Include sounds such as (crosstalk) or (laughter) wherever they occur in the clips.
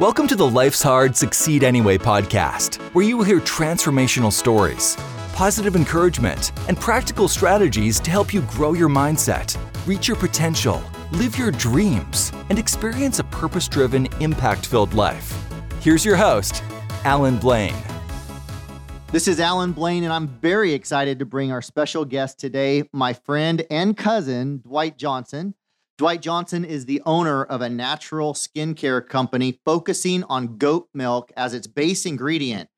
Welcome to the Life's Hard, Succeed Anyway podcast, where you will hear transformational stories, positive encouragement, and practical strategies to help you grow your mindset, reach your potential, live your dreams, and experience a purpose driven, impact filled life. Here's your host, Allan Blain. This is Allan Blain, and I'm very excited to bring our special guest today, my friend and cousin, Dwight Johnson. Dwight Johnson is the owner of a natural skincare company focusing on goat milk as its base ingredient.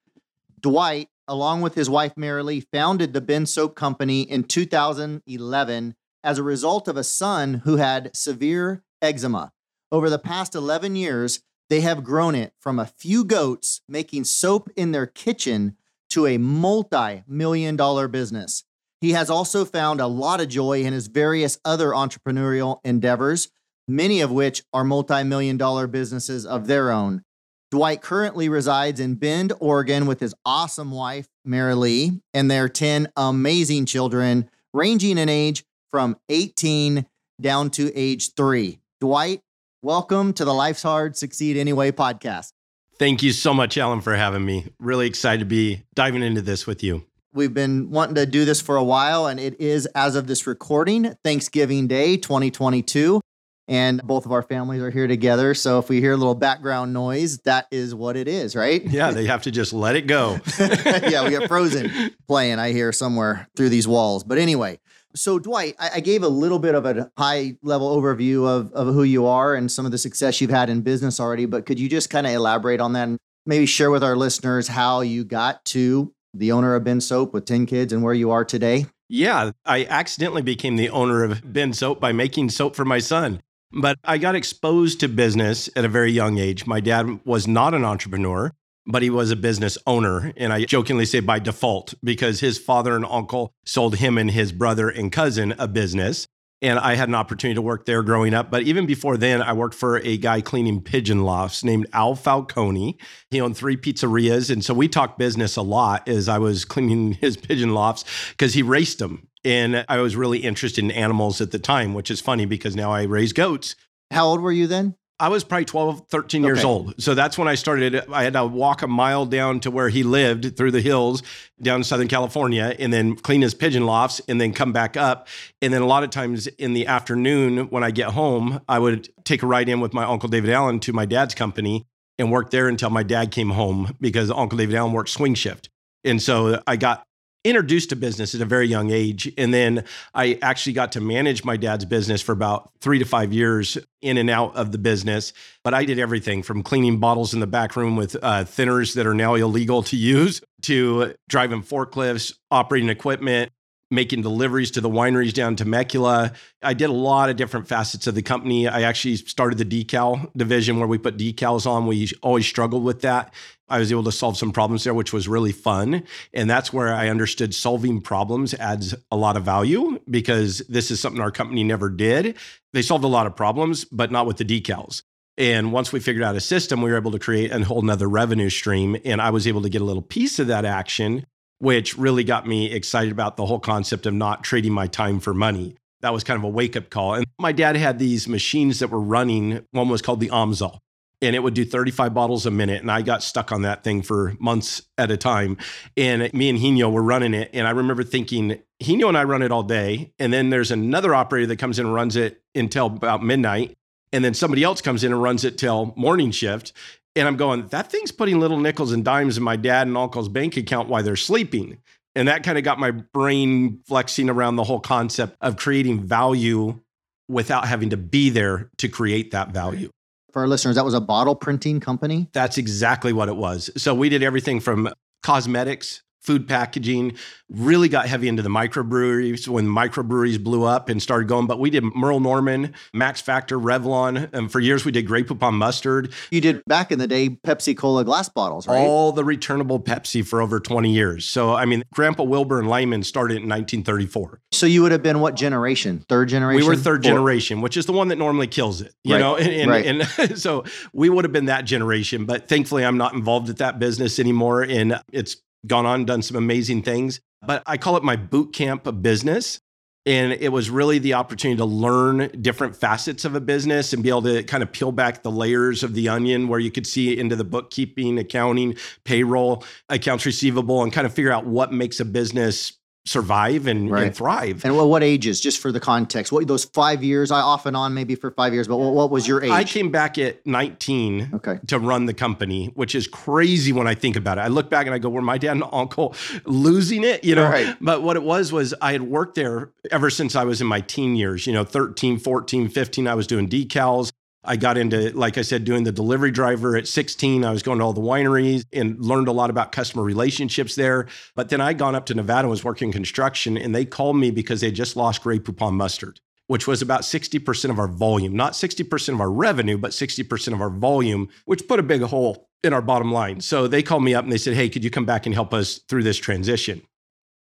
Dwight, along with his wife Marilee, founded the Bend Soap Company in 2011 as a result of a son who had severe eczema. Over the past 11 years, they have grown it from a few goats making soap in their kitchen to a multi million dollar business. He has also found a lot of joy in his various other entrepreneurial endeavors, many of which are multi million dollar businesses of their own. Dwight currently resides in Bend, Oregon with his awesome wife, Marilee, and their 10 amazing children, ranging in age from 18 down to age three. Dwight, welcome to the Life's Hard, Succeed Anyway podcast. Thank you so much, Allan, for having me. Really excited to be diving into this with you. We've been wanting to do this for a while, and it is, as of this recording, Thanksgiving Day 2022. And both of our families are here together. So if we hear a little background noise, that is what it is, right? Yeah, they have to just let it go. (laughs) yeah, we got Frozen playing, I hear somewhere through these walls. But anyway, so Dwight, I, I gave a little bit of a high level overview of, of who you are and some of the success you've had in business already. But could you just kind of elaborate on that and maybe share with our listeners how you got to the owner of Bend Soap with 10 kids and where you are today? Yeah, I accidentally became the owner of Bend Soap by making soap for my son. But I got exposed to business at a very young age. My dad was not an entrepreneur, but he was a business owner. And I jokingly say by default, because his father and uncle sold him and his brother and cousin a business. And I had an opportunity to work there growing up. But even before then, I worked for a guy cleaning pigeon lofts named Al Falcone. He owned three pizzerias. And so we talked business a lot as I was cleaning (laughs) his pigeon lofts because he raced them. And I was really interested in animals at the time, which is funny because now I raise goats. How old were you then? I was probably 12, 13 years Okay. old. So that's when I started. I had to walk a mile down to where he lived through the hills down in Southern California and then clean his pigeon lofts and then come back up. And then a lot of times in the afternoon when I get home, I would take a ride in with my Uncle David Allen to my dad's company and work there until my dad came home because Uncle David Allen worked swing shift. And so I got introduced to business at a very young age. And then I actually got to manage my dad's business for about three to five years in and out of the business. But I did everything from cleaning bottles in the back room with uh, thinners that are now illegal to use to driving forklifts, operating equipment. Making deliveries to the wineries down Temecula. I did a lot of different facets of the company. I actually started the decal division where we put decals on. We always struggled with that. I was able to solve some problems there, which was really fun. And that's where I understood solving problems adds a lot of value because this is something our company never did. They solved a lot of problems, but not with the decals. And once we figured out a system, we were able to create a whole nother revenue stream. And I was able to get a little piece of that action, which really got me excited about the whole concept of not trading my time for money. That was kind of a wake up call. And my dad had these machines that were running. One was called the Omzol and it would do 35 bottles a minute. And I got stuck on that thing for months at a time. And me and Hino were running it. And I remember thinking, Hino and I run it all day. And then there's another operator that comes in and runs it until about midnight. And then somebody else comes in and runs it till morning shift. And I'm going, that thing's putting little nickels and dimes in my dad and uncle's bank account while they're sleeping. And that kind of got my brain flexing around the whole concept of creating value without having to be there to create that value. For our listeners, that was a bottle printing company. That's exactly what it was. So we did everything from cosmetics, food packaging, really got heavy into the microbreweries when microbreweries blew up and started going. But we did Merle Norman, Max Factor, Revlon. And for years we did Grey Poupon Mustard, You did back in the day Pepsi Cola glass bottles, right? all the returnable Pepsi for over 20 years. So, I mean, Grandpa Wilbur and Lyman started in 1934. so you would have been what generation? Third generation? We were third Fourth? generation, which is the one that normally kills it, you Right, know. And, and, right. and (laughs) so we would have been that generation, but thankfully, I'm not involved at that business anymore, and it's gone on, done some amazing things. But I call it my boot camp of business And it was really the opportunity to learn different facets of a business and be able to kind of peel back the layers of the onion where you could see into the bookkeeping, accounting, payroll, accounts receivable, and kind of figure out what makes a business survive and, Right. and thrive. And what, what ages, just for the context? What those five years? I off and on maybe for five years, but what, what was your age? I came back at 19 okay. to run the company, which is crazy when I think about it. I look back and I go, were my dad and uncle losing it? You know, Right. but what it was was I had worked there ever since I was in my teen years, you know, 13, 14, 15. I was doing decals. I got into, like I said, doing the delivery driver at 16. I was going to all the wineries and learned a lot about customer relationships there. But then I'd gone up to Nevada and was working construction, and they called me because they just lost Grey Poupon mustard, which was about 60% of our volume, not 60% of our revenue, but 60% of our volume, which put a big hole in our bottom line. So they called me up and they said, Hey, could you come back and help us through this transition?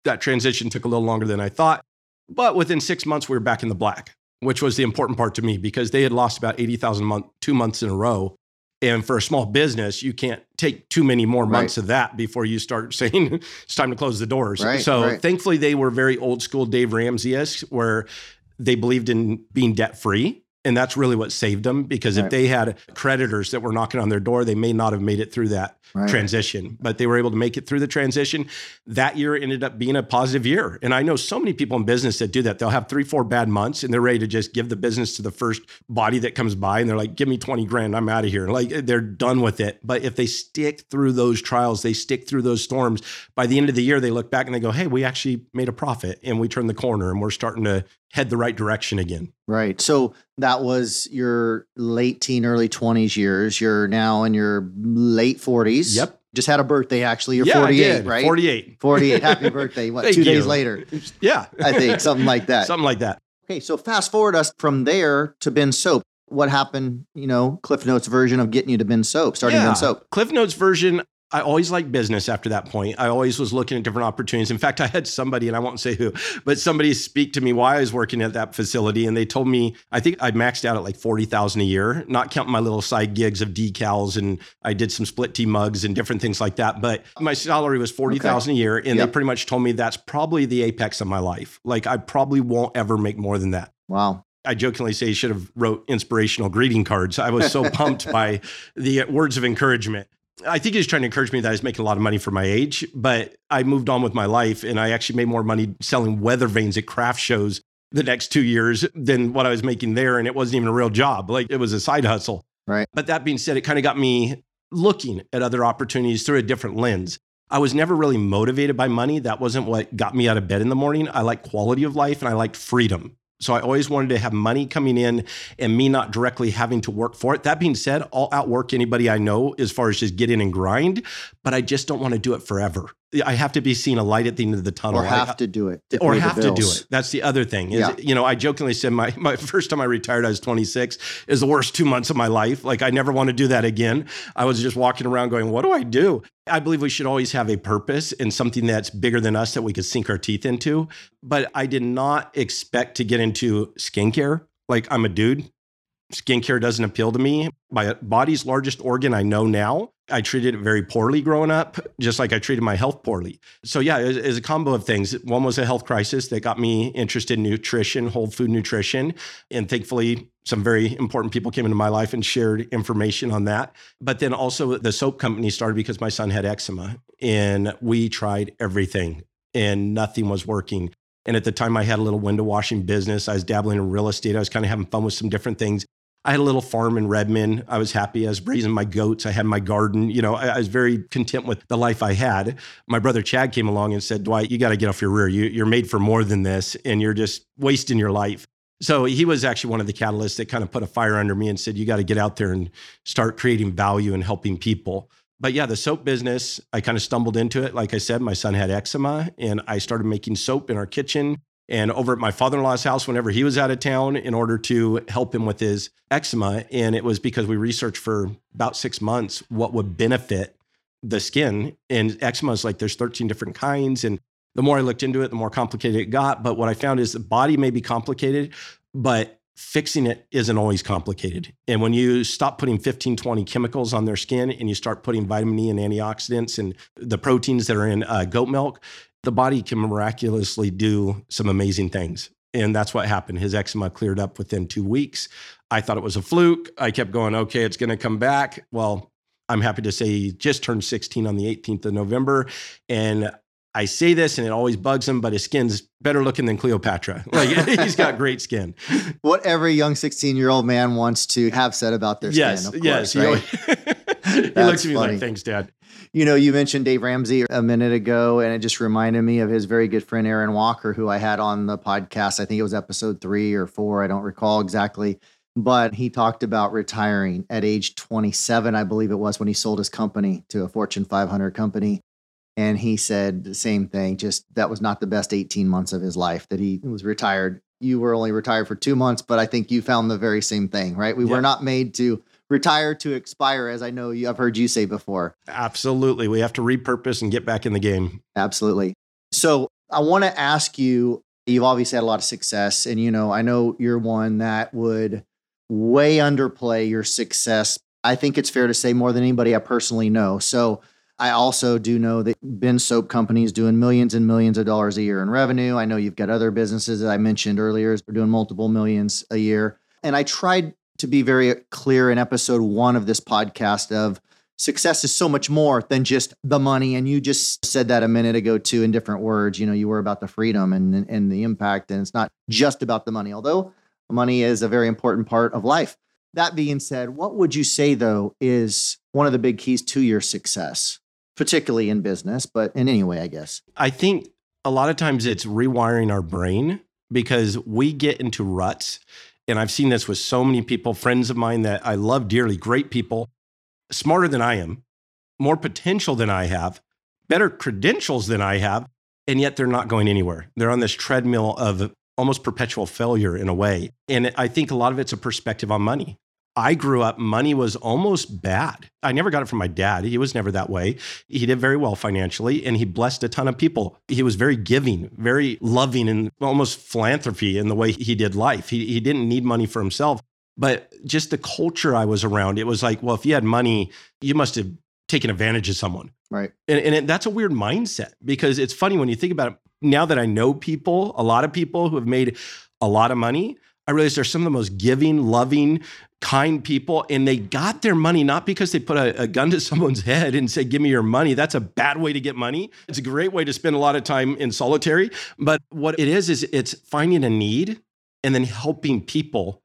That transition took a little longer than I thought. But within six months, we were back in the black, which was the important part to me because they had lost about 80,000 month, two months in a row. And for a small business, you can't take too many more months of that before you start (laughs) saying it's time to close the doors. Right, so right. thankfully, they were very old school Dave Ramsey-esque, where they believed in being debt free. And that's really what saved them because Right. if they had creditors that were knocking on their door, they may not have made it through that Right. transition, but they were able to make it through the transition. That year ended up being a positive year. And I know so many people in business that do that. They'll have three, four bad months and they're ready to just give the business to the first body that comes by and they're like, give me 20 grand, I'm out of here. Like they're done with it. But if they stick through those trials, they stick through those storms, by the end of the year, they look back and they go, hey, we actually made a profit and we turned the corner and we're starting to head the right direction again. Right. So that was your late teen, early 20s years. You're now in your late 40s. Yep. Just had a birthday, actually. You're yeah, 48, right? 48. 48. (laughs) Happy birthday. What, two days later? (laughs) Yeah. I think, something like that. Something like that. Okay. So fast forward us from there to Bend Soap. What happened, you know, Cliff Notes version of getting you to Bend Soap, starting Bend Soap? Cliff Notes version. I always liked business after that point. I always was looking at different opportunities. In fact, I had somebody, and I won't say who, but somebody speak to me while I was working at that facility, and they told me I think I maxed out at like forty thousand a year, not counting my little side gigs of decals, and I did some split tea mugs and different things like that. But my salary was forty thousand a year, and Yep. they pretty much told me that's probably the apex of my life. Like I probably won't ever make more than that. Wow. I jokingly say he should have wrote inspirational greeting cards. I was so pumped by (laughs) the words of encouragement. I think he was trying to encourage me that I was making a lot of money for my age, but I moved on with my life and I actually made more money selling weather vanes at craft shows the next two years than what I was making there. And it wasn't even a real job. Like it was a side hustle. Right. But that being said, it kind of got me looking at other opportunities through a different lens. I was never really motivated by money. That wasn't what got me out of bed in the morning. I like quality of life and I liked freedom. So I always wanted to have money coming in and me not directly having to work for it. That being said, I'll outwork anybody I know as far as just get in and grind, but I just don't want to do it forever. I have to be seeing a light at the end of the tunnel. Or I- have to do it. to or have to do it. That's the other thing. Is Yeah. you know, I jokingly said my (laughs) my first time I retired, I was 26, is the worst two months of my life. Like I never want to do that again. I was just walking around going, what do I do? I believe we should always have a purpose and something that's bigger than us that we could sink our teeth into. But I did not expect to get into skincare. Like I'm a dude. Skincare doesn't appeal to me. My body's largest organ I know now. I treated it very poorly growing up, just like I treated my health poorly. So yeah, it was, it a combo of things. One was a health crisis that got me interested in nutrition, whole food nutrition, and thankfully some very important people came into my life and shared information on that. But then also the soap company started because my son had eczema, and we tried everything, and nothing was working. And at the time, I had a little window washing business. I was dabbling in real estate. I was kind of having fun with some different things. I had a little farm in Redmond. I was happy. I was raising my goats. I had my garden. You know, I, I was very content with the life I had. My brother Chad came along and said, Dwight, you got to get off your rear. You, you're made for more than this, and you're just wasting your life. So he was actually one of the catalysts that kind of put a fire under me and said, you got to get out there and start creating value and helping people. But yeah, the soap business, I kind of stumbled into it. Like I said, my son had eczema, and I started making soap in our kitchen and over at my father-in-law's house whenever he was out of town in order to help him with his eczema. And it was because we researched for about 6 months what would benefit the skin. And eczema is like there's 13 different kinds and the more I looked into it the more complicated it got. But what I found is the body may be complicated but fixing it isn't always complicated. And when you stop putting 15 20 chemicals on their skin and you start putting vitamin E and antioxidants and the proteins that are in uh, goat milk the body can miraculously do some amazing things. And that's what happened. His eczema cleared up within two weeks. I thought it was a fluke. I kept going, okay, it's going to come back. Well, I'm happy to say he just turned 16 on the 18th of November. And I say this and it always bugs him, but his skin's better looking than Cleopatra. (laughs) Like (laughs) he's got great skin. What every young 16 year old man wants to have said about their yes, skin. Of yes, course, right? (laughs) (laughs) he looks at me funny. like, thanks, Dad. You know, you mentioned Dave Ramsey a minute ago, and it just reminded me of his very good friend Aaron Walker, who I had on the podcast. I think it was episode three or four. I don't recall exactly. But he talked about retiring at age 27, I believe it was, when he sold his company to a Fortune 500 company. And he said the same thing, just that was not the best 18 months of his life that he was retired. You were only retired for two months, but I think you found the very same thing, right? We Yeah. were not made to retire to expire, as I know you, I've heard you say before. Absolutely. We have to repurpose and get back in the game. Absolutely. So I want to ask you you've obviously had a lot of success, and you know, I know you're one that would way underplay your success. I think it's fair to say more than anybody I personally know. So I also do know that Bend Soap Company is doing millions and millions of dollars a year in revenue. I know you've got other businesses that I mentioned earlier, are doing multiple millions a year. And I tried to be very clear in episode one of this podcast of success is so much more than just the money. And you just said that a minute ago too in different words. You know, you were about the freedom and and the impact, and it's not just about the money, although money is a very important part of life. That being said, what would you say though is one of the big keys to your success, particularly in business, but in any way, I guess? I think a lot of times it's rewiring our brain because we get into ruts. And I've seen this with so many people, friends of mine that I love dearly, great people, smarter than I am, more potential than I have, better credentials than I have, and yet they're not going anywhere. They're on this treadmill of almost perpetual failure in a way. And I think a lot of it's a perspective on money. I grew up, money was almost bad. I never got it from my dad. He was never that way. He did very well financially and he blessed a ton of people. He was very giving, very loving, and almost philanthropy in the way he did life. He, he didn't need money for himself. But just the culture I was around, it was like, well, if you had money, you must have taken advantage of someone. Right. And, and it, that's a weird mindset because it's funny when you think about it. Now that I know people, a lot of people who have made a lot of money, I realized they're some of the most giving, loving, kind people. And they got their money not because they put a, a gun to (laughs) someone's head and say, Give me your money. That's a bad way to get money. It's a great way to spend a lot of time in solitary. But what it is, is it's finding a need and then helping people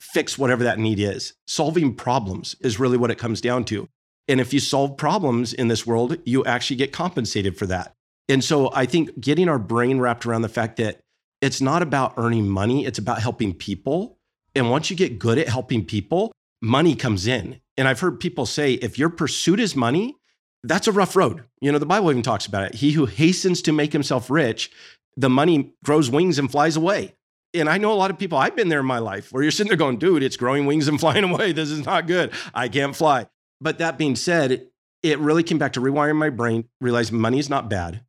fix whatever that need is. Solving problems is really what it comes down to. And if you solve problems in this world, you actually get compensated for that. And so I think getting our brain wrapped around the fact that it's not about earning money, it's about helping people. And once you get good at helping people, money comes in. And I've heard people say if your pursuit is money, that's a rough road. You know, the Bible even talks about it. He who hastens to make himself rich, the money grows wings and flies away. And I know a lot of people, I've been there in my life where you're sitting there going, dude, it's growing wings and (laughs) flying away. This is not good. I can't fly. But that being said, it really came back to rewiring my brain, realize money is not bad,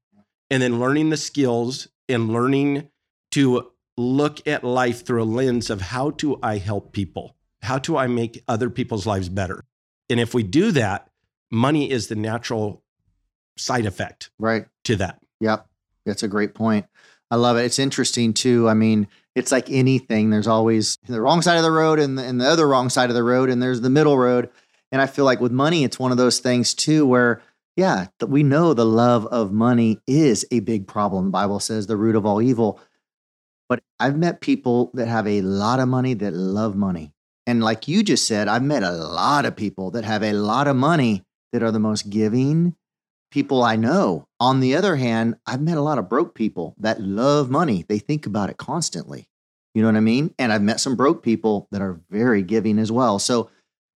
and then learning the skills and learning to look at life through a lens of how do I help people? How do I make other people's lives better? And if we do that, money is the natural side effect Right. to that. Yep. That's a great point. I love it. It's interesting too. I mean, it's like anything. There's always the wrong side of the road and the, and the other wrong side of the road, and there's the middle road. And I feel like with money, it's one of those things too, where yeah, we know the love of money is a big problem. The Bible says the root of all evil. But I've met people that have a lot of money that love money. And like you just said, I've met a lot of people that have a lot of money that are the most giving people I know. On the other hand, I've met a lot of broke people that love money. They think about it constantly. You know what I mean? And I've met some broke people that are very giving as well. So,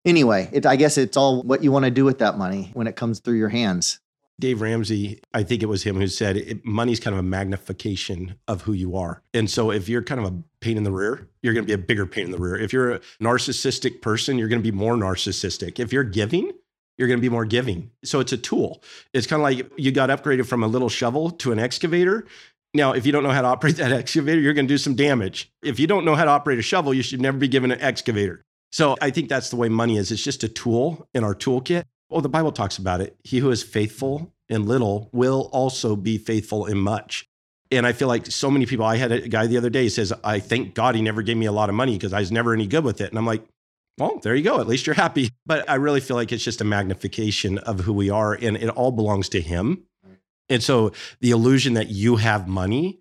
anyway, it, I guess it's all what you want to do with that money when it comes through your hands. Dave Ramsey, I think it was him who said it, money's kind of a magnification of who you are. And so if you're kind of a pain in the rear, you're going to be a bigger pain in the rear. If you're a narcissistic person, you're going to be more narcissistic. If you're giving, you're going to be more giving. So it's a tool. It's kind of like you got upgraded from a little shovel to an excavator. Now, if you don't know how to operate (laughs) that excavator, you're going to do some damage. If you don't know how to operate a shovel, you should never be given an excavator. So I think that's the way money is. It's just a tool in our toolkit. Well, the Bible talks about it. He who is faithful in little will also be faithful in much. And I feel like so many people, I had a guy the other day he says, I thank God he never gave me a lot of money because I was never any good with it. And I'm like, well, there you go. At least you're happy. (laughs) But I really feel like it's just a magnification of who we are and it all belongs to him. And so the illusion that you have money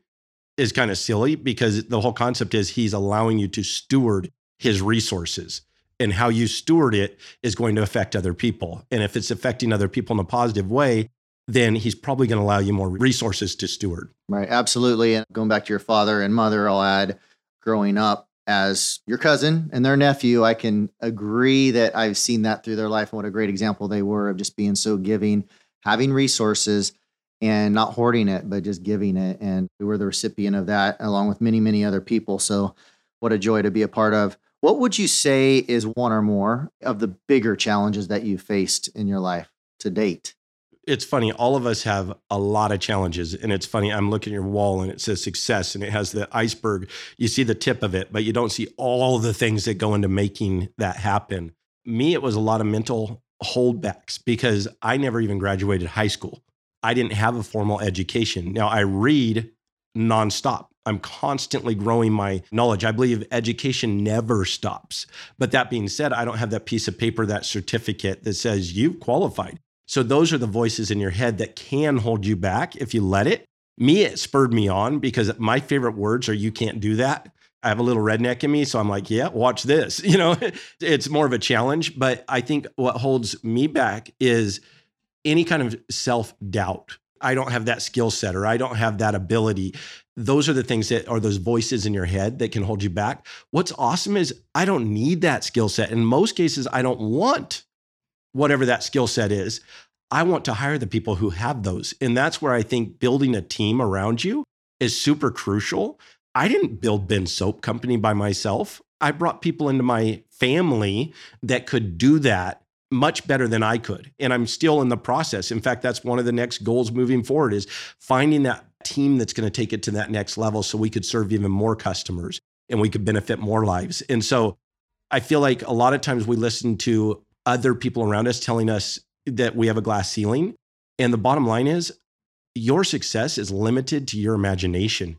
is kind of silly because the whole concept is he's allowing you to steward his resources and how you steward it is going to affect other people. And if it's affecting other people in a positive way, then he's probably going to allow you more resources to steward. Right, absolutely. And going back to your father and mother, I'll add growing up as your cousin and their nephew, I can agree that I've seen that through their life and what a great example they were of just being so giving, having resources and not hoarding it, but just giving it. And we were the recipient of that along with many, many other people. So, what a joy to be a part of. What would you say is one or more of the bigger challenges that you faced in your life to date? It's funny, all of us have a lot of challenges. And it's funny, I'm looking at your wall and it says success and it has the iceberg. You see the tip of it, but you don't see all the things that go into making that happen. Me, it was a lot of mental holdbacks because I never even graduated high school. I didn't have a formal education. Now I read nonstop. I'm constantly growing my knowledge. I believe education never stops. But that being said, I don't have that piece of paper, that certificate that says you've qualified. So those are the voices in your head that can hold you back if you let it. Me, it spurred me on because my favorite words are you can't do that. I have a little redneck in me. So I'm like, yeah, watch this. (laughs) You know, it's more of a challenge. But I think what holds me back is any kind of self doubt. I don't have that skill set or I don't have that ability. Those are the things that are those voices in your head that can hold you back. What's awesome is I don't need that skill set. In most cases, I don't want whatever that skill set is. I want to hire the people who have those. And that's where I think building a team around you is super crucial. I didn't build Bend Soap Company by myself. I brought people into my family that could do that much better than I could. And I'm still in the process. In fact, that's one of the next goals moving forward is finding that team that's going to take it to that next level so we could serve even more customers and we could benefit more lives. And so I feel like a lot of times we listen to other people around us telling us that we have a glass ceiling. And the bottom line is your success is limited to your imagination.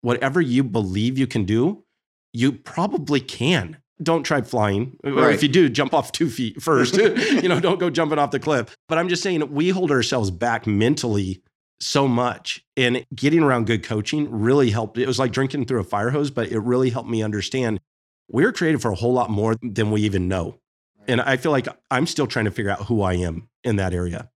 Whatever you believe you can do, you probably can don't try flying. Right. Or if you do, jump off two feet first. (laughs) you know, don't go jumping off the cliff. But I'm just saying we hold ourselves back mentally so much. And getting around good coaching really helped. It was like drinking through a fire hose, but it really helped me understand we're created for a whole lot more than we even know. And I feel like I'm still trying to figure out who I am in that area.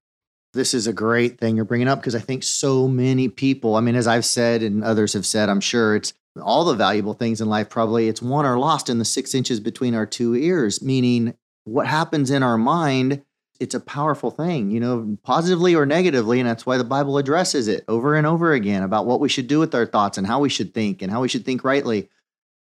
This is a great thing you're bringing up because I think so many people, I mean, as I've said and others have said, I'm sure it's all the valuable things in life probably it's won or lost in the six inches between our two ears meaning what happens in our mind it's a powerful thing you know positively or negatively and that's why the bible addresses it over and over again about what we should do with our thoughts and how we should think and how we should think rightly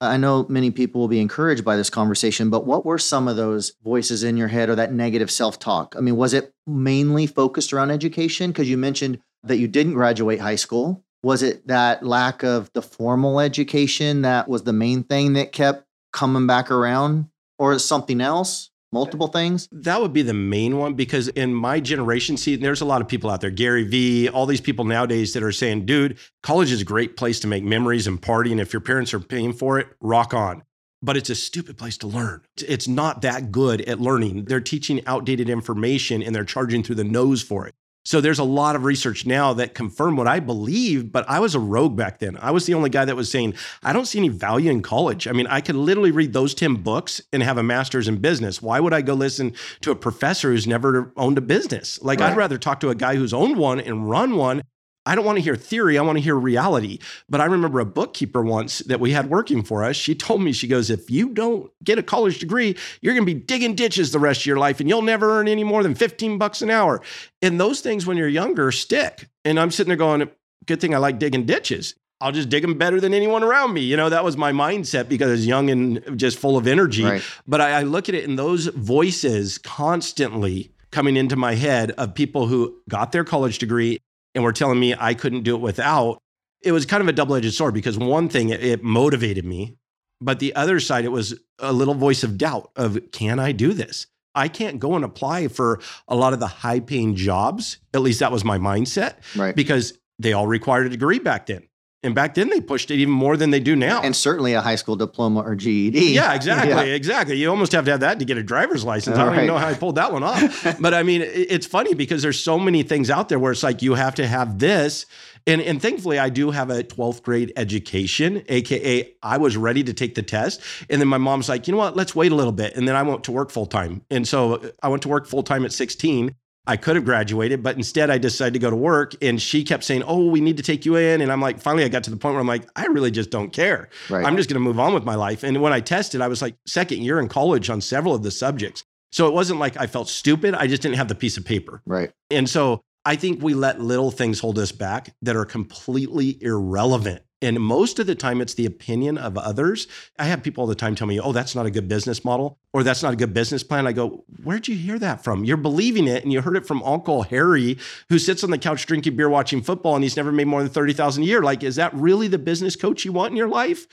i know many people will be encouraged by this conversation but what were some of those voices in your head or that negative self-talk i mean was it mainly focused around education because you mentioned that you didn't graduate high school was it that lack of the formal education that was the main thing that kept coming back around? Or something else? Multiple things? That would be the main one because in my generation, see, there's a lot of people out there, Gary Vee, all these people nowadays that are saying, dude, college is a great place to make memories and party. And if your parents are paying for it, rock on but it's a stupid place to learn. It's not that good at learning. They're teaching outdated information and they're charging through the nose for it. So there's a lot of research now that confirm what I believe, but I was a rogue back then. I was the only guy that was saying, I don't see any value in college. I mean, I could literally read those 10 books and have a master's in business. Why would I go listen to a professor who's never owned a business? Like, right. I'd rather talk to a guy who's owned one and run one I don't want to hear theory. I want to hear reality. But I remember a bookkeeper once that we had working for us. She told me, she goes, if you don't get a college degree, you're going to be digging ditches the rest of your life and you'll never earn any more than 15 bucks an hour. And those things when you're younger stick. And I'm sitting there going, good thing I like digging ditches. I'll just dig them better than anyone around me. You know, that was my mindset because I was young and just full of energy. Right. But I, I look at it in those voices constantly coming into my head of people who got their college degree and were telling me I couldn't do it without, it was kind of a double edged sword because one thing, it, it, motivated me. But the other side, it was a little voice of doubt of, can I do this? I can't go and apply for a lot of the high paying jobs. At least that was my mindset. Right. Because they all required a degree back then. And back then they pushed it even more than they do now. And certainly a high school diploma or GED. Yeah, exactly. Yeah. Exactly. You almost have to have that to get a driver's license. I don't even know how I pulled that one off. (laughs) but I mean, it's funny because there's so many things out there where it's like you have to have this. And, and thankfully, I do have a 12th grade education, AKA, I was ready to take the test. And then my mom's like, you know what, let's wait a little bit. And then I went to work full time. And so I went to work full time at 16. I could have graduated, but instead I decided to go to work. And she kept saying, Oh, we need to take you in. And I'm like, finally, I got to the point where I'm like, I really just don't care. Right. I'm just going to move on with my life. And when I tested, I was like second year in college on several of the subjects. So it wasn't like I felt stupid. I just didn't have the piece of paper. right. And so I think we let little things hold us back that are completely irrelevant. And most of the time, it's the opinion of others. I have people all the time tell me, oh, that's not a good business model or that's not a good business plan. I go, where'd you hear that from? You're believing it and you heard it from Uncle Harry, who sits on the couch drinking beer watching football and he's never made more than 30,000 a year. Like, is that really the business coach you want in your life?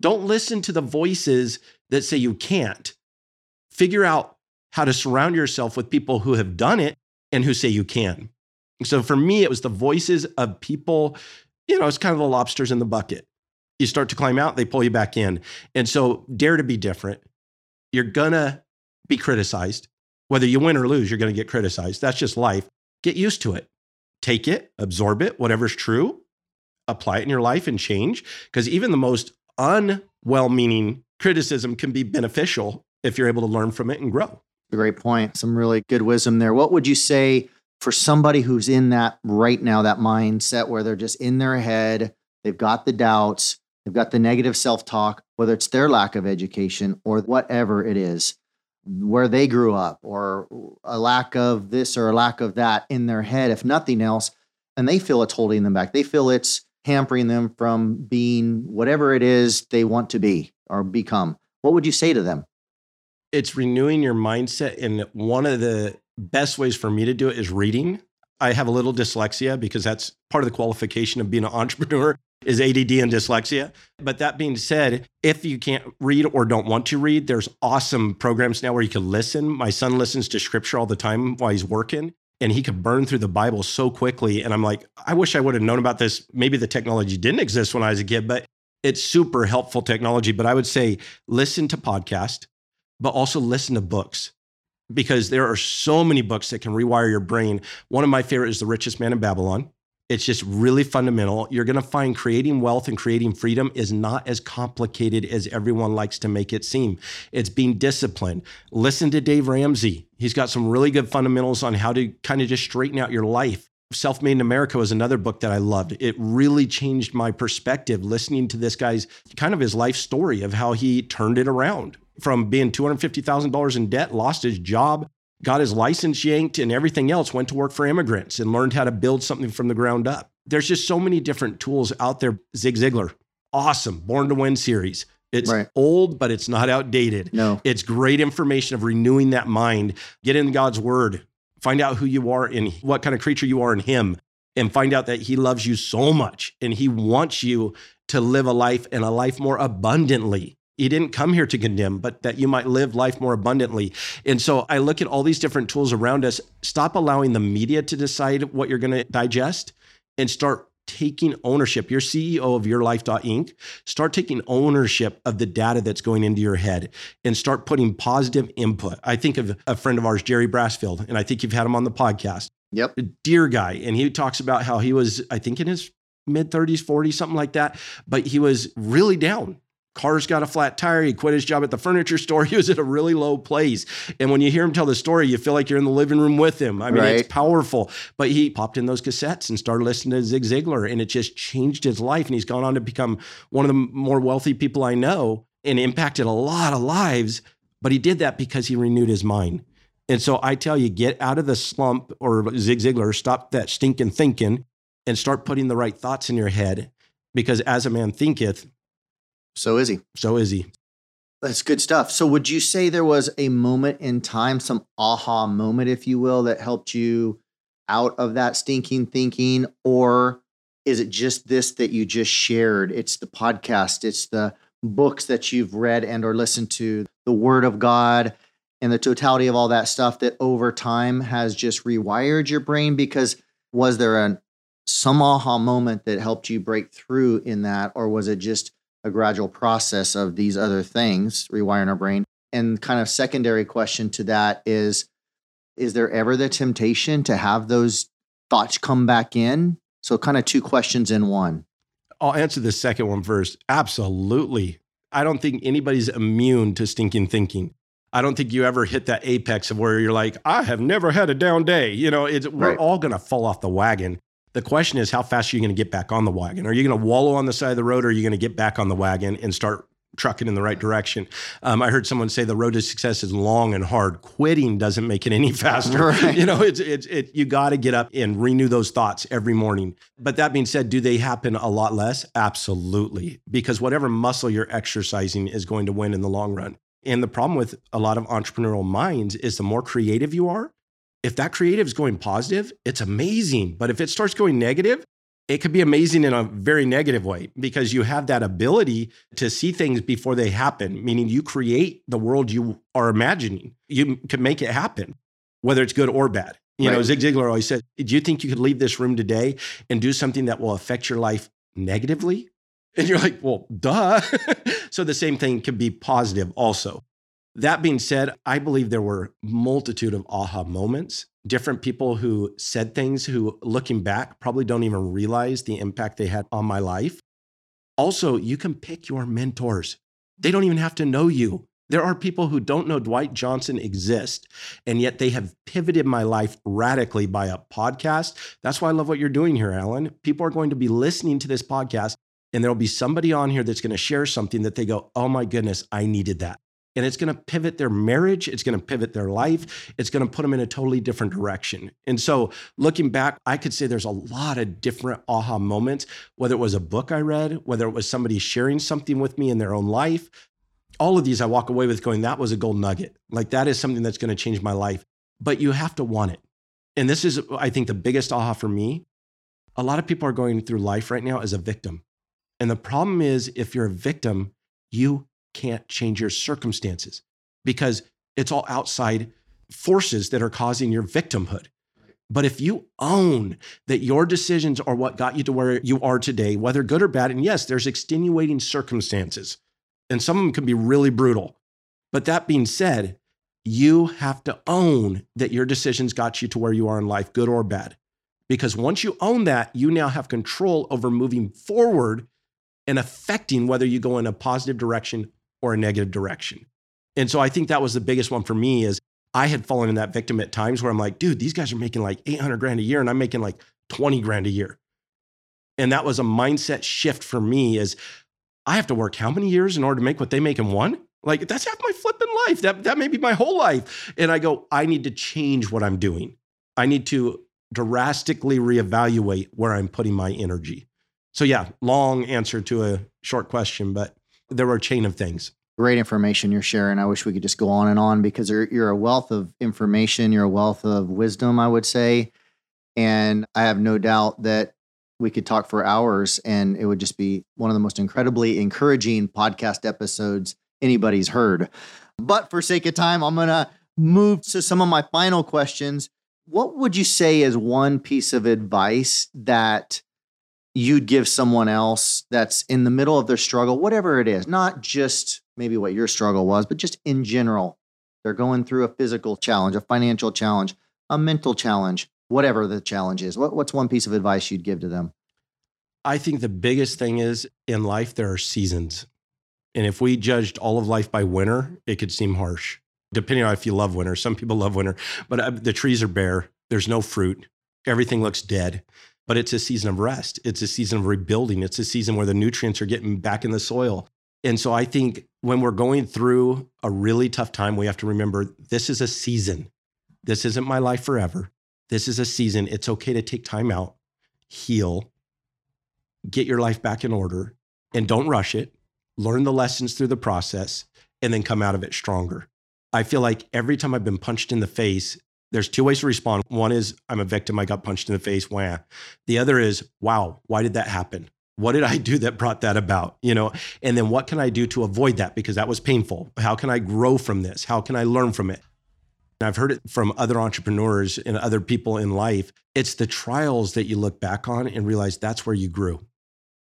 Don't listen to the voices that say you can't. Figure out how to surround yourself with people who have done it and who say you can. So for me, it was the voices of people, you know, it's kind of the lobsters in the bucket. You start to climb out, they pull you back in. And so dare to be different. You're gonna be criticized. Whether you win or lose, you're gonna get criticized. That's just life. Get used to it. Take it, absorb it, whatever's true, apply it in your life and change. Because even the most unwell meaning criticism can be beneficial if you're able to learn from it and grow. Great point. Some really good wisdom there. What would you say for somebody who's in that right now, that mindset where they're just in their head, they've got the doubts, they've got the negative self talk, whether it's their lack of education or whatever it is, where they grew up, or a lack of this or a lack of that in their head, if nothing else, and they feel it's holding them back. They feel it's hampering them from being whatever it is they want to be or become. What would you say to them? it's renewing your mindset. And one of the best ways for me to do it is reading. I have a little dyslexia because that's part of the qualification of being an (laughs) entrepreneur is ADD and dyslexia. But that being said, if you can't read or don't want to read, there's awesome programs now where you can listen. My son listens to scripture all the time while he's working and he could burn through the Bible so quickly. And I'm like, I wish I would have known about this. Maybe the technology didn't exist when I was a kid, but it's super helpful technology. But I would say listen to podcast, but also listen to books because there are so many books that can rewire your brain. One of my favorite is The Richest Man in Babylon. It's just really fundamental. You're going to find creating wealth and creating freedom is not as complicated as everyone likes to make it seem. It's being disciplined. Listen to Dave Ramsey. He's got some really good fundamentals on how to kind of just straighten out your life. Self Made in America was another book that I loved. It really changed my perspective listening to this guy's kind of his life story of how he turned it around from being $250,000 in debt, lost his job, got his license yanked and everything else, went to work for immigrants and learned how to build something from the ground up. There's just so many different tools out there. Zig Ziglar, awesome. Born to Win series. It's Right. old, but it's not outdated. No. It's great information of renewing that mind. Get in God's word. Find out who you are and what kind of creature you are in Him, and find out that He loves you so much and He wants you to live a life and a life more abundantly. He didn't come here to condemn, but that you might live life more abundantly. And so I look at all these different tools around us. Stop allowing the media to decide what you're going to digest and start taking ownership. You're CEO of yourlife.inc. Start taking ownership of the data that's going into your head and start putting positive input. I think of a friend of ours, Jerry Brassfield, and I think you've had him on the podcast. Yep. A dear guy. And he talks about how he was, I think, in his mid 30s, 40s, something like that. But he was really down. Car's got a flat tire. He quit his job at the furniture store. (laughs) He was at a really low place. And when you hear him tell the story, you feel like you're in the living room with him. I mean, Right. it's powerful. But he popped in those cassettes and started listening to Zig Ziglar, and it just changed his life. And he's gone on to become one of the more wealthy people I know and impacted a lot of lives. But he did that because he renewed his mind. And so I tell you, get out of the slump or Zig Ziglar, stop that stinking thinking and start putting the right thoughts in your head. Because as a man thinketh, So is he. so is he. That's good stuff. So, would you say there was a moment in time, some aha moment, if you will, that helped you out of that stinking thinking? Or is it just this that you just shared? It's the podcast, it's the books that you've read and or listened to, the word of God, and the totality of all that stuff that over time has just rewired your brain? Because was there an some aha moment that helped you break through in that, or was it just a gradual process of these other things rewiring our brain? And kind of secondary question to that is is there ever the temptation to have those thoughts come back in? So kind of two questions in one. I'll answer the second one first. Absolutely. I don't think anybody's immune to stinking thinking. I don't think you ever hit that apex of where you're like, I have never had a down day. You know, it's, we're all going to fall off the wagon. The question is, how fast are you going to get back on the wagon? Are you going to wallow on the side of the road or are you going to get back on the wagon and start trucking in the right direction? Um, I heard someone say the road to success is long and hard. Quitting doesn't make it any (laughs) faster. Right. You know, it's, it's, it, you got to get up and renew those thoughts every morning. But that being said, do they happen a lot less? Absolutely. Because whatever muscle you're exercising is going to win in the long run. And the problem with a lot of entrepreneurial minds is the more creative you are, if that creative is going positive, it's amazing. But if it starts going negative, it could be amazing in a very negative way because you have that ability to see things before they happen, meaning you create the world you are imagining. You can make it happen, whether it's good or bad. You know, Zig Ziglar always said, Do you think you could leave this room today and do something that will affect your life negatively? And you're like, Well, duh. (laughs) so the same thing can be positive also. That being said, I believe there were multitude of aha moments, different people who said things who looking back probably don't even realize the impact they had on my life. Also, you can pick your mentors. They don't even have to know you. There are people who don't know Dwight Johnson exists, and yet they have pivoted my life radically by a podcast. That's why I love what you're doing here, Allan. People are going to be listening to this podcast, and there'll be somebody on here that's going to share something that they go, Oh my goodness, I needed that and it's going to pivot their marriage. It's going to pivot their life. It's going to put them in a totally different direction. And so, looking back, I could say there's a lot of different aha moments, whether it was a book I read, whether it was somebody sharing something with me in their own life. All of these I walk away with going, that was a gold nugget. Like that is something that's going to change my life. But you have to want it. And this is, I think, the biggest aha for me. A lot of people are going through life right now as a victim. And the problem is, if you're a victim, you can't change your circumstances because it's all outside forces that are causing your victimhood. But if you own that your decisions are what got you to where you are today, whether good or bad, and yes, there's extenuating circumstances, and some of them can be really brutal. But that being said, you have to own that your decisions got you to where you are in life, good or bad. Because once you own that, you now have control over moving forward and affecting whether you go in a positive direction or a negative direction. And so I think that was the biggest one for me is I had fallen in that victim at times where I'm like, dude, these guys are making like 800 grand a year and I'm making like 20 grand a year. And that was a mindset shift for me is I have to work how many years in order to make what they make in one? Like that's half my flipping life. That that may be my whole life. And I go, I need to change what I'm doing. I need to drastically reevaluate where I'm putting my energy. So yeah, long answer to a short question, but there are a chain of things. Great information you're sharing. I wish we could just go on and on because you're, you're a wealth of information. You're a wealth of wisdom, I would say. And I have no doubt that we could talk for hours and it would just be one of the most incredibly encouraging podcast episodes anybody's heard. But for sake of time, I'm going to move to some of my final questions. What would you say is one piece of advice that you'd give someone else that's in the middle of their struggle, whatever it is, not just maybe what your struggle was, but just in general? They're going through a physical challenge, a financial challenge, a mental challenge, whatever the challenge is. What, what's one piece of advice you'd give to them? I think the biggest thing is in life, there are seasons. And if we judged all of life by winter, it could seem harsh, depending on if you love winter. Some people love winter, but uh, the trees are bare, there's no fruit, everything looks dead. But it's a season of rest, it's a season of rebuilding, it's a season where the nutrients are getting back in the soil. And so I think when we're going through a really tough time, we have to remember this is a season. This isn't my life forever. This is a season. It's okay to take time out, heal, get your life back in order, and don't rush it. Learn the lessons through the process and then come out of it stronger. I feel like every time I've been punched in the face, there's two ways to respond. One is I'm a victim, I got punched in the face, wah. The other is, wow, why did that happen? What did I (laughs) do that brought that about? You know, and then what can I do to avoid that because that was painful? How can I grow from this? How can I learn from it? And I've heard it from other entrepreneurs and other people in life. It's the trials that you look back on and realize that's where you grew.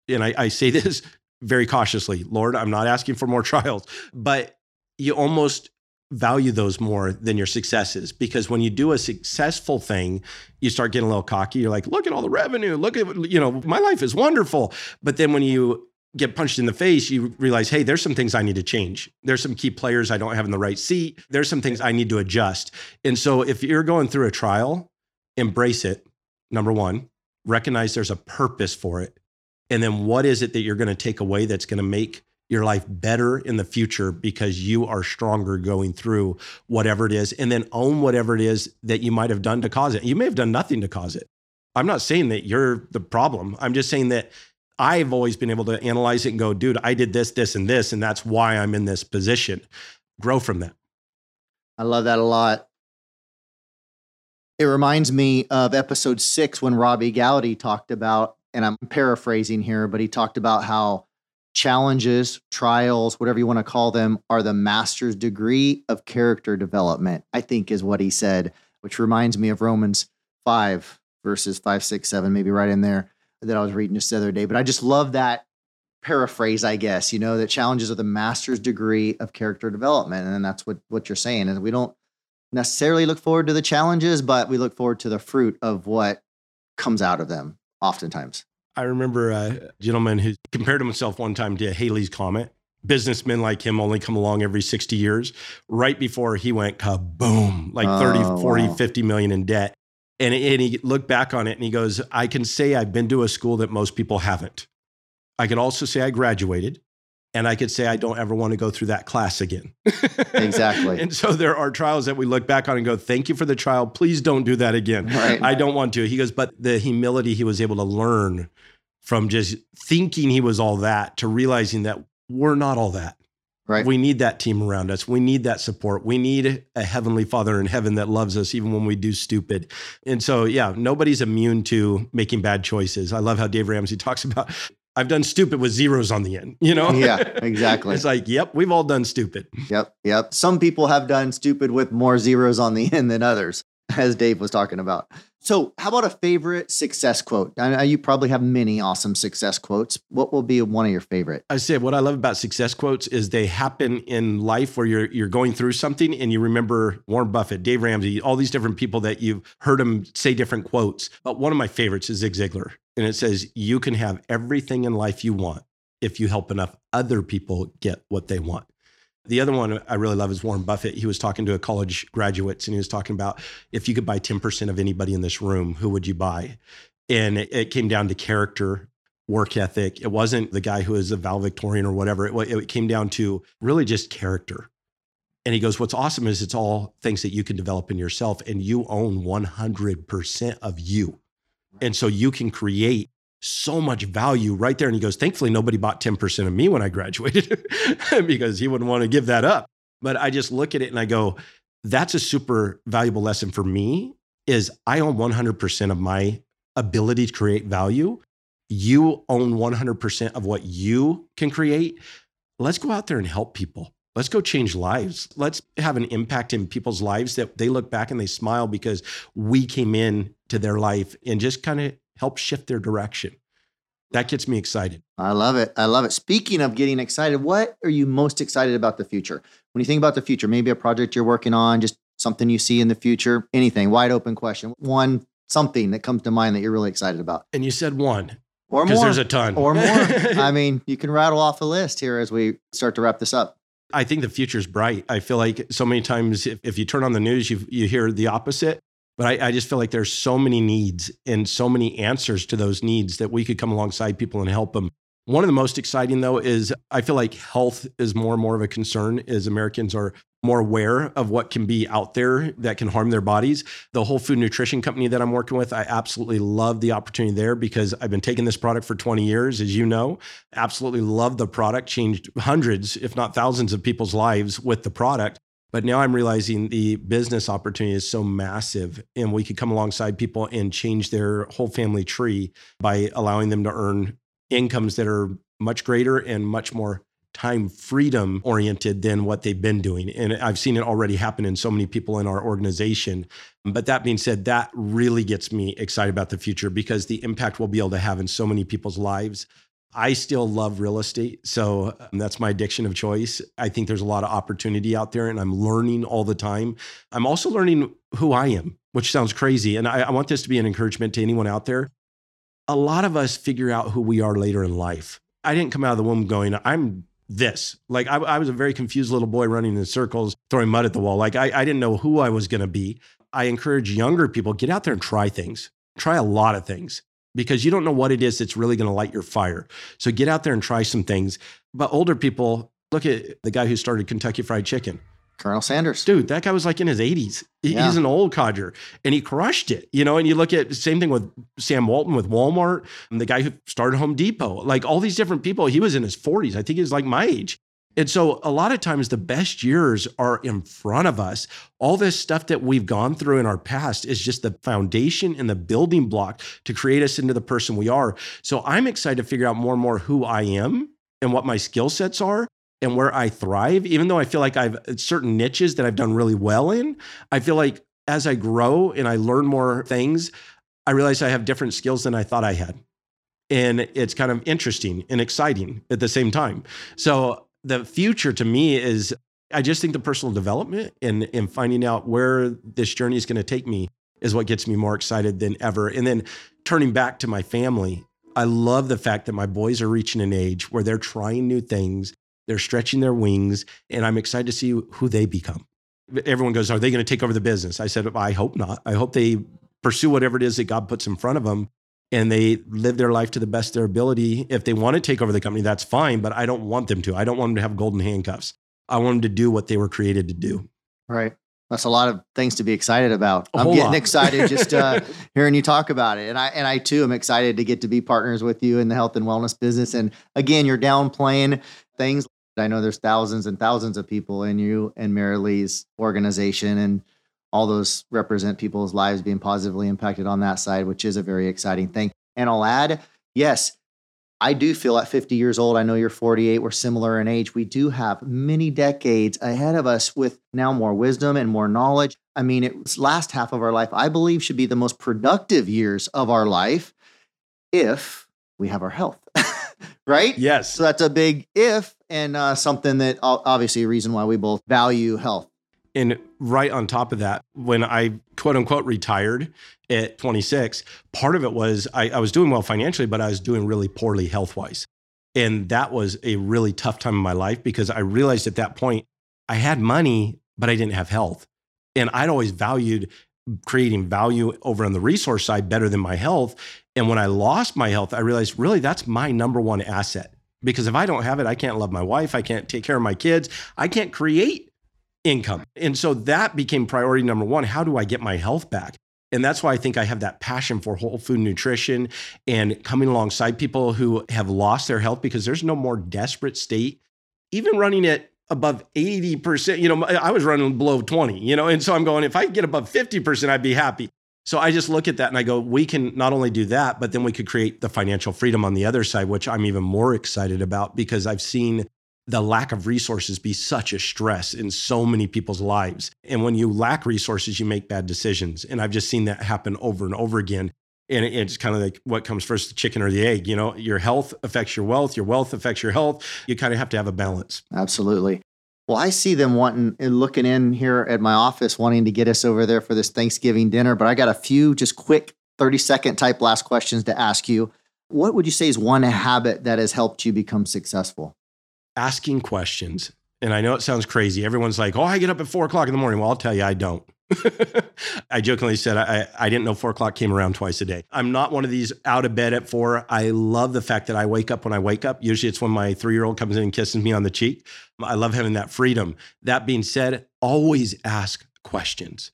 And I, I say (laughs) this very cautiously Lord, I'm not asking for more trials, but you almost value those more than your successes because when you do a successful thing you start getting a little cocky. You're like look at all the revenue. Look at you know my life is wonderful. But then when you get punched in the face you realize hey there's some things i need to change. There's some key players i don't have in the right seat. There's some things i need to adjust. And so if you're going through a trial embrace it number 1 recognize there's a purpose for it. And then what is it that you're going to take away that's going to make your life better in the future because you are stronger going through whatever it is and then own whatever it is that you might have done to cause it. You may have done nothing to cause it. I'm not saying that you're the problem. I'm just saying that I've always been able to analyze it and go, dude, I did this, this, and this, and that's why I'm in this position. Grow from that. I love that a lot. It reminds me of episode six when Robbie Gowdy talked about, and I'm paraphrasing here, but he talked about how challenges, trials, whatever you want to call them, are the master's degree of character development, I think is what he said, which reminds me of Romans 5, verses 5, 6, 7, maybe right in there that I was reading just the other day. But I just love that paraphrase, I guess, you know, that challenges are the master's degree of character development. And that's what, what you're saying. And we don't necessarily look forward to the challenges, but we look forward to the fruit of what comes out of them oftentimes. I remember a gentleman who compared himself one time to Halley's Comet. Businessmen like him only come along every 60 years. Right before he went kaboom, like 30, oh, 40, wow. 50 million in debt. And, and he looked back on it and he goes, I can say I've been to a school that most people haven't. I could also say I graduated and I could say I don't ever want to go through that class again. (laughs) exactly. and so there are trials that we look back on and go, "Thank you for the trial. Please don't do that again." Right. I don't want to. He goes, but the humility he was able to learn from just thinking he was all that to realizing that we're not all that. Right. We need that team around us. We need that support. We need a heavenly father in heaven that loves us even when we do stupid. And so, yeah, nobody's immune to making bad choices. I love how Dave Ramsey talks about I've done stupid with zeros on the end, you know? Yeah, (laughs) exactly. it's like, yep, we've all done stupid. Yep, yep. Some people have done stupid with more zeros on the (laughs) end than others, as Dave was talking about. So, how about a favorite success quote? I know you probably have many awesome success quotes. What will be one of your favorite? I say what I love about success quotes is they happen in life where you're you're going through something and you remember Warren Buffett, Dave Ramsey, all these different people that you've heard them say different quotes. But one of my favorites is Zig Ziglar, and it says, "You can have everything in life you want if you help enough other people get what they want." The other one I really love is Warren Buffett. He was talking to a college graduates and he was talking about if you could buy 10% of anybody in this room, who would you buy? And it, it came down to character, work ethic. It wasn't the guy who is a valedictorian or whatever. It, it came down to really just character. And he goes, What's awesome is it's all things that you can develop in yourself and you own 100% of you. And so you can create so much value right there. And he goes, thankfully, nobody bought 10% of me when I graduated (laughs) because he wouldn't want to give that up. But I just look at it and I go, that's a super valuable lesson for me is I own 100% of my ability to create value. You own 100% of what you can create. Let's go out there and help people. Let's go change lives. Let's have an impact in people's lives that they look back and they smile because we came in to their life and just kind of help shift their direction. That gets me excited. I love it. I love it. Speaking of getting excited, what are you most excited about the future? When you think about the future, maybe a project you're working on, just something you see in the future, anything, wide open question. One, something that comes to mind that you're really excited about. And you said one. Or more. Because there's a ton. Or more. (laughs) I mean, you can rattle off a list here as we start to wrap this up. I think the future's bright. I feel like so many times if, if you turn on the news, you, you hear the opposite. But I, I, just feel like there's so many needs and so many answers to those needs that we could come alongside people and help them. One of the most exciting though is I feel like health is more and more of a concern as Americans are more aware of what can be out there that can harm their bodies. The whole food nutrition company that I'm working with, I absolutely love the opportunity there because I've been taking this product for 20 years, as you know. Absolutely love the product, changed hundreds, if not thousands of people's lives with the product. But now I'm realizing the business opportunity is so massive, and we could come alongside people and change their whole family tree by allowing them to earn incomes that are much greater and much more time freedom oriented than what they've been doing. And I've seen it already happen in so many people in our organization. But that being said, that really gets me excited about the future because the impact we'll be able to have in so many people's lives. I still love real estate. So um, that's my addiction of choice. I think there's a lot of opportunity out there and I'm learning all the time. I'm also learning who I am, which sounds crazy. And I, I want this to be an encouragement to anyone out there. A lot of us figure out who we are later in life. I didn't come out of the womb going, I'm this. Like I, I was a very confused little boy running in circles, throwing mud at the wall. Like I, I didn't know who I was going to be. I encourage younger people get out there and try things. Try a lot of things because you don't know what it is that's really going to light your fire. So get out there and try some things. But older people, look at the guy who started Kentucky Fried Chicken. Colonel Sanders. Dude, that guy was like in his 80s. Yeah. He's an old codger and he crushed it. You know, and you look at same thing with Sam Walton with Walmart, and the guy who started Home Depot, like all these different people. He was in his 40s. I think he was like my age. And so a lot of times the best years are in front of us. All this stuff that we've gone through in our past is just the foundation and the building block to create us into the person we are. So I'm excited to figure out more and more who I am and what my skill sets are and where I thrive, even though I feel like I've uh, certain niches that I've done really well in, I feel like as I grow and I learn more things, I realize I have different skills than I thought I had. And it's kind of interesting and exciting at the same time. So the future to me is I just think the personal development and, and finding out where this journey is going to take me is what gets me more excited than ever. And then turning back to my family, I love the fact that my boys are reaching an age where they're trying new things they're stretching their wings, and I'm excited to see who they become. Everyone goes, Are they going to take over the business? I said, I hope not. I hope they pursue whatever it is that God puts in front of them and they live their life to the best of their ability. If they want to take over the company, that's fine, but I don't want them to. I don't want them to have golden handcuffs. I want them to do what they were created to do. Right. That's a lot of things to be excited about. i am getting lot. excited just uh, (laughs) hearing you talk about it, and I and I too am excited to get to be partners with you in the health and wellness business. And again, you're downplaying things I know there's thousands and thousands of people in you and Marilee's organization, and all those represent people's lives being positively impacted on that side, which is a very exciting thing. And I'll add, yes, I do feel at 50 years old, I know you're 48, we're similar in age. We do have many decades ahead of us with now more wisdom and more knowledge. I mean, it's last half of our life, I believe, should be the most productive years of our life if we have our health. (laughs) right? Yes. So that's a big if and uh, something that obviously a reason why we both value health. And right on top of that, when I quote unquote retired at 26, part of it was I, I was doing well financially, but I was doing really poorly health wise. And that was a really tough time in my life because I realized at that point I had money, but I didn't have health. And I'd always valued creating value over on the resource side better than my health. And when I lost my health, I realized really that's my number one asset because if I don't have it, I can't love my wife, I can't take care of my kids, I can't create income. And so that became priority number one. How do I get my health back? And that's why I think I have that passion for whole food nutrition and coming alongside people who have lost their health because there's no more desperate state. Even running it above 80%, you know, I was running below 20, you know, and so I'm going, if I get above 50%, I'd be happy. So I just look at that and I go, we can not only do that, but then we could create the financial freedom on the other side, which I'm even more excited about because I've seen the lack of resources be such a stress in so many people's lives. And when you lack resources, you make bad decisions. And I've just seen that happen over and over again. And it's kind of like what comes first, the chicken or the egg. You know, your health affects your wealth, your wealth affects your health. You kind of have to have a balance. Absolutely. Well, I see them wanting and looking in here at my office, wanting to get us over there for this Thanksgiving dinner. But I got a few just quick 30 second type last questions to ask you. What would you say is one habit that has helped you become successful? Asking questions. And I know it sounds crazy. Everyone's like, oh, I get up at four o'clock in the morning. Well, I'll tell you, I don't. (laughs) I jokingly said I, I didn't know four o'clock came around twice a day. I'm not one of these out of bed at four. I love the fact that I wake up when I wake up. Usually it's when my three year old comes in and kisses me on the cheek. I love having that freedom. That being said, always ask questions.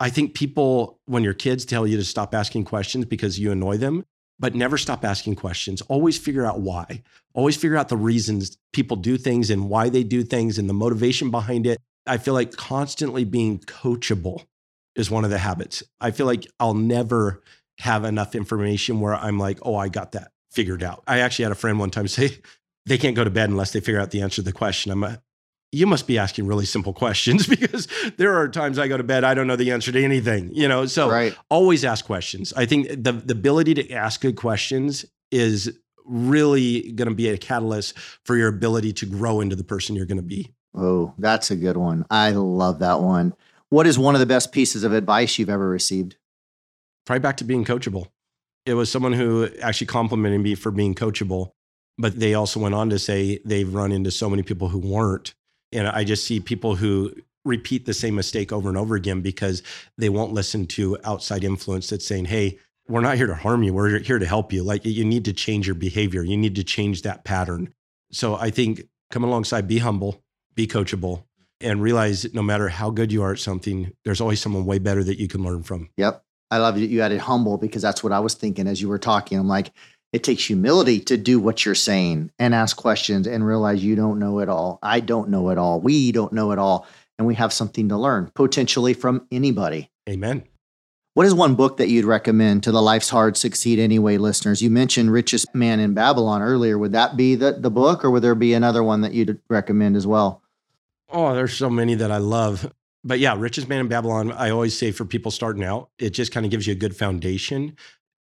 I think people, when your kids tell you to stop asking questions because you annoy them, but never stop asking questions. Always figure out why. Always figure out the reasons people do things and why they do things and the motivation behind it. I feel like constantly being coachable is one of the habits. I feel like I'll never have enough information where I'm like, oh, I got that figured out. I actually had a friend one time (laughs) say, they can't go to bed unless they figure out the answer to the question. I'm a, you must be asking really simple questions (laughs) because there are times I go to bed, I don't know the answer to anything, you know? So Right. always ask questions. I think the, the ability to ask good questions is really going to be a catalyst for your ability to grow into the person you're going to be. Oh, that's a good one. I love that one. What is one of the best pieces of advice you've ever received? Probably back to being coachable. It was someone who actually complimented me for being coachable, but they also went on to say they've run into so many people who weren't. And I just see people who repeat the same mistake over and over again because they won't listen to outside influence that's saying, hey, we're not here to harm you. We're here to help you. Like you need to change your behavior. You need to change that pattern. So I think come alongside, be humble, be coachable, and realize that no matter how good you are at something, there's always someone way better that you can learn from. Yep. I love that you added humble because that's what I was thinking as you were talking. I'm like, it takes humility to do what you're saying and ask questions and realize you don't know it all. I don't know it all. We don't know it all. And we have something to learn potentially from anybody. Amen. What is one book that you'd recommend to the Life's Hard Succeed Anyway listeners? You mentioned Richest Man in Babylon earlier. Would that be the, the book or would there be another one that you'd recommend as well? Oh, there's so many that I love. But yeah, Richest Man in Babylon, I always say for people starting out, it just kind of gives you a good foundation.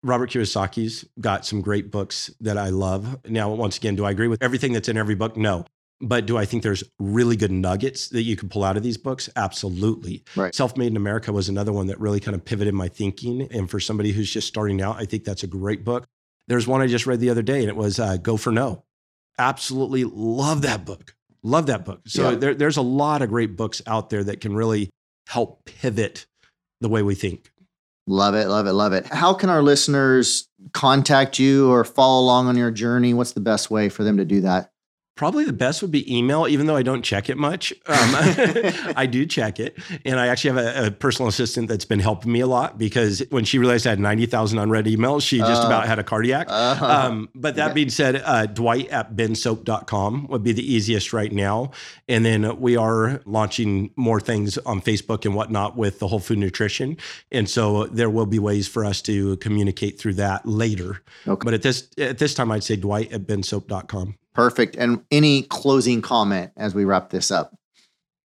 Robert Kiyosaki's got some great books that I love. Now, once again, do I agree with everything that's in every book? No. But do I think there's really good nuggets that you can pull out of these books? Absolutely. Right. Self Made in America was another one that really kind of pivoted my thinking. And for somebody who's just starting out, I think that's a great book. There's one I just read the other day, and it was uh, Go for No. Absolutely love that book. Love that book. So Yeah. there, there's a lot of great books out there that can really help pivot the way we think. Love it, love it, love it. How can our listeners contact you or follow along on your journey? What's the best way for them to do that? Probably the best would be email, even though I don't check it much. Um, (laughs) I do check it. And I actually have a, a personal assistant that's been helping me a lot because when she realized I had 90,000 unread emails, she just Oh. about had a cardiac. Uh, Um, but that being said, uh, Dwight at bendsoap.com would be the easiest right now. And then we are launching more things on Facebook and whatnot with the whole food nutrition. And so there will be ways for us to communicate through that later. Okay. But at this at this time, I'd say Dwight at bendsoap.com. perfect. And any closing comment as we wrap this up?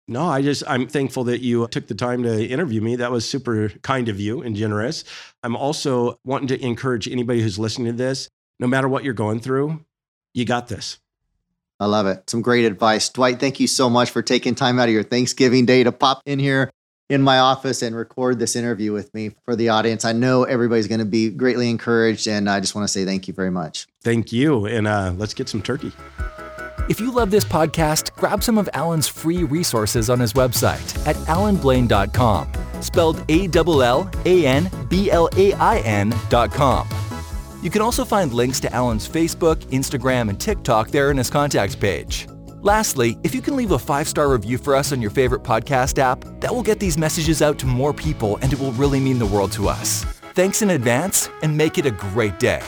No, I just, I'm thankful that you took the time to interview me. That was super kind of you and generous. I'm also wanting to encourage anybody who's listening to this, no matter what you're going through, you got this. I love it. Some great advice. Dwight, thank you so much for taking time out of your Thanksgiving day to pop in here in my office and record this interview with me for the audience. I know everybody's going to be greatly encouraged, and I just want to say thank you very much. Thank you. And uh, let's get some turkey. If you love this podcast, grab some of Allan's free resources on his website at allanblain.com, spelled A L L A N B L A I N.com. You can also find links to Allan's Facebook, Instagram, and TikTok there in his contacts page. Lastly, if you can leave a five star review for us on your favorite podcast app, that will get these messages out to more people and it will really mean the world to us. Thanks in advance and make it a great day.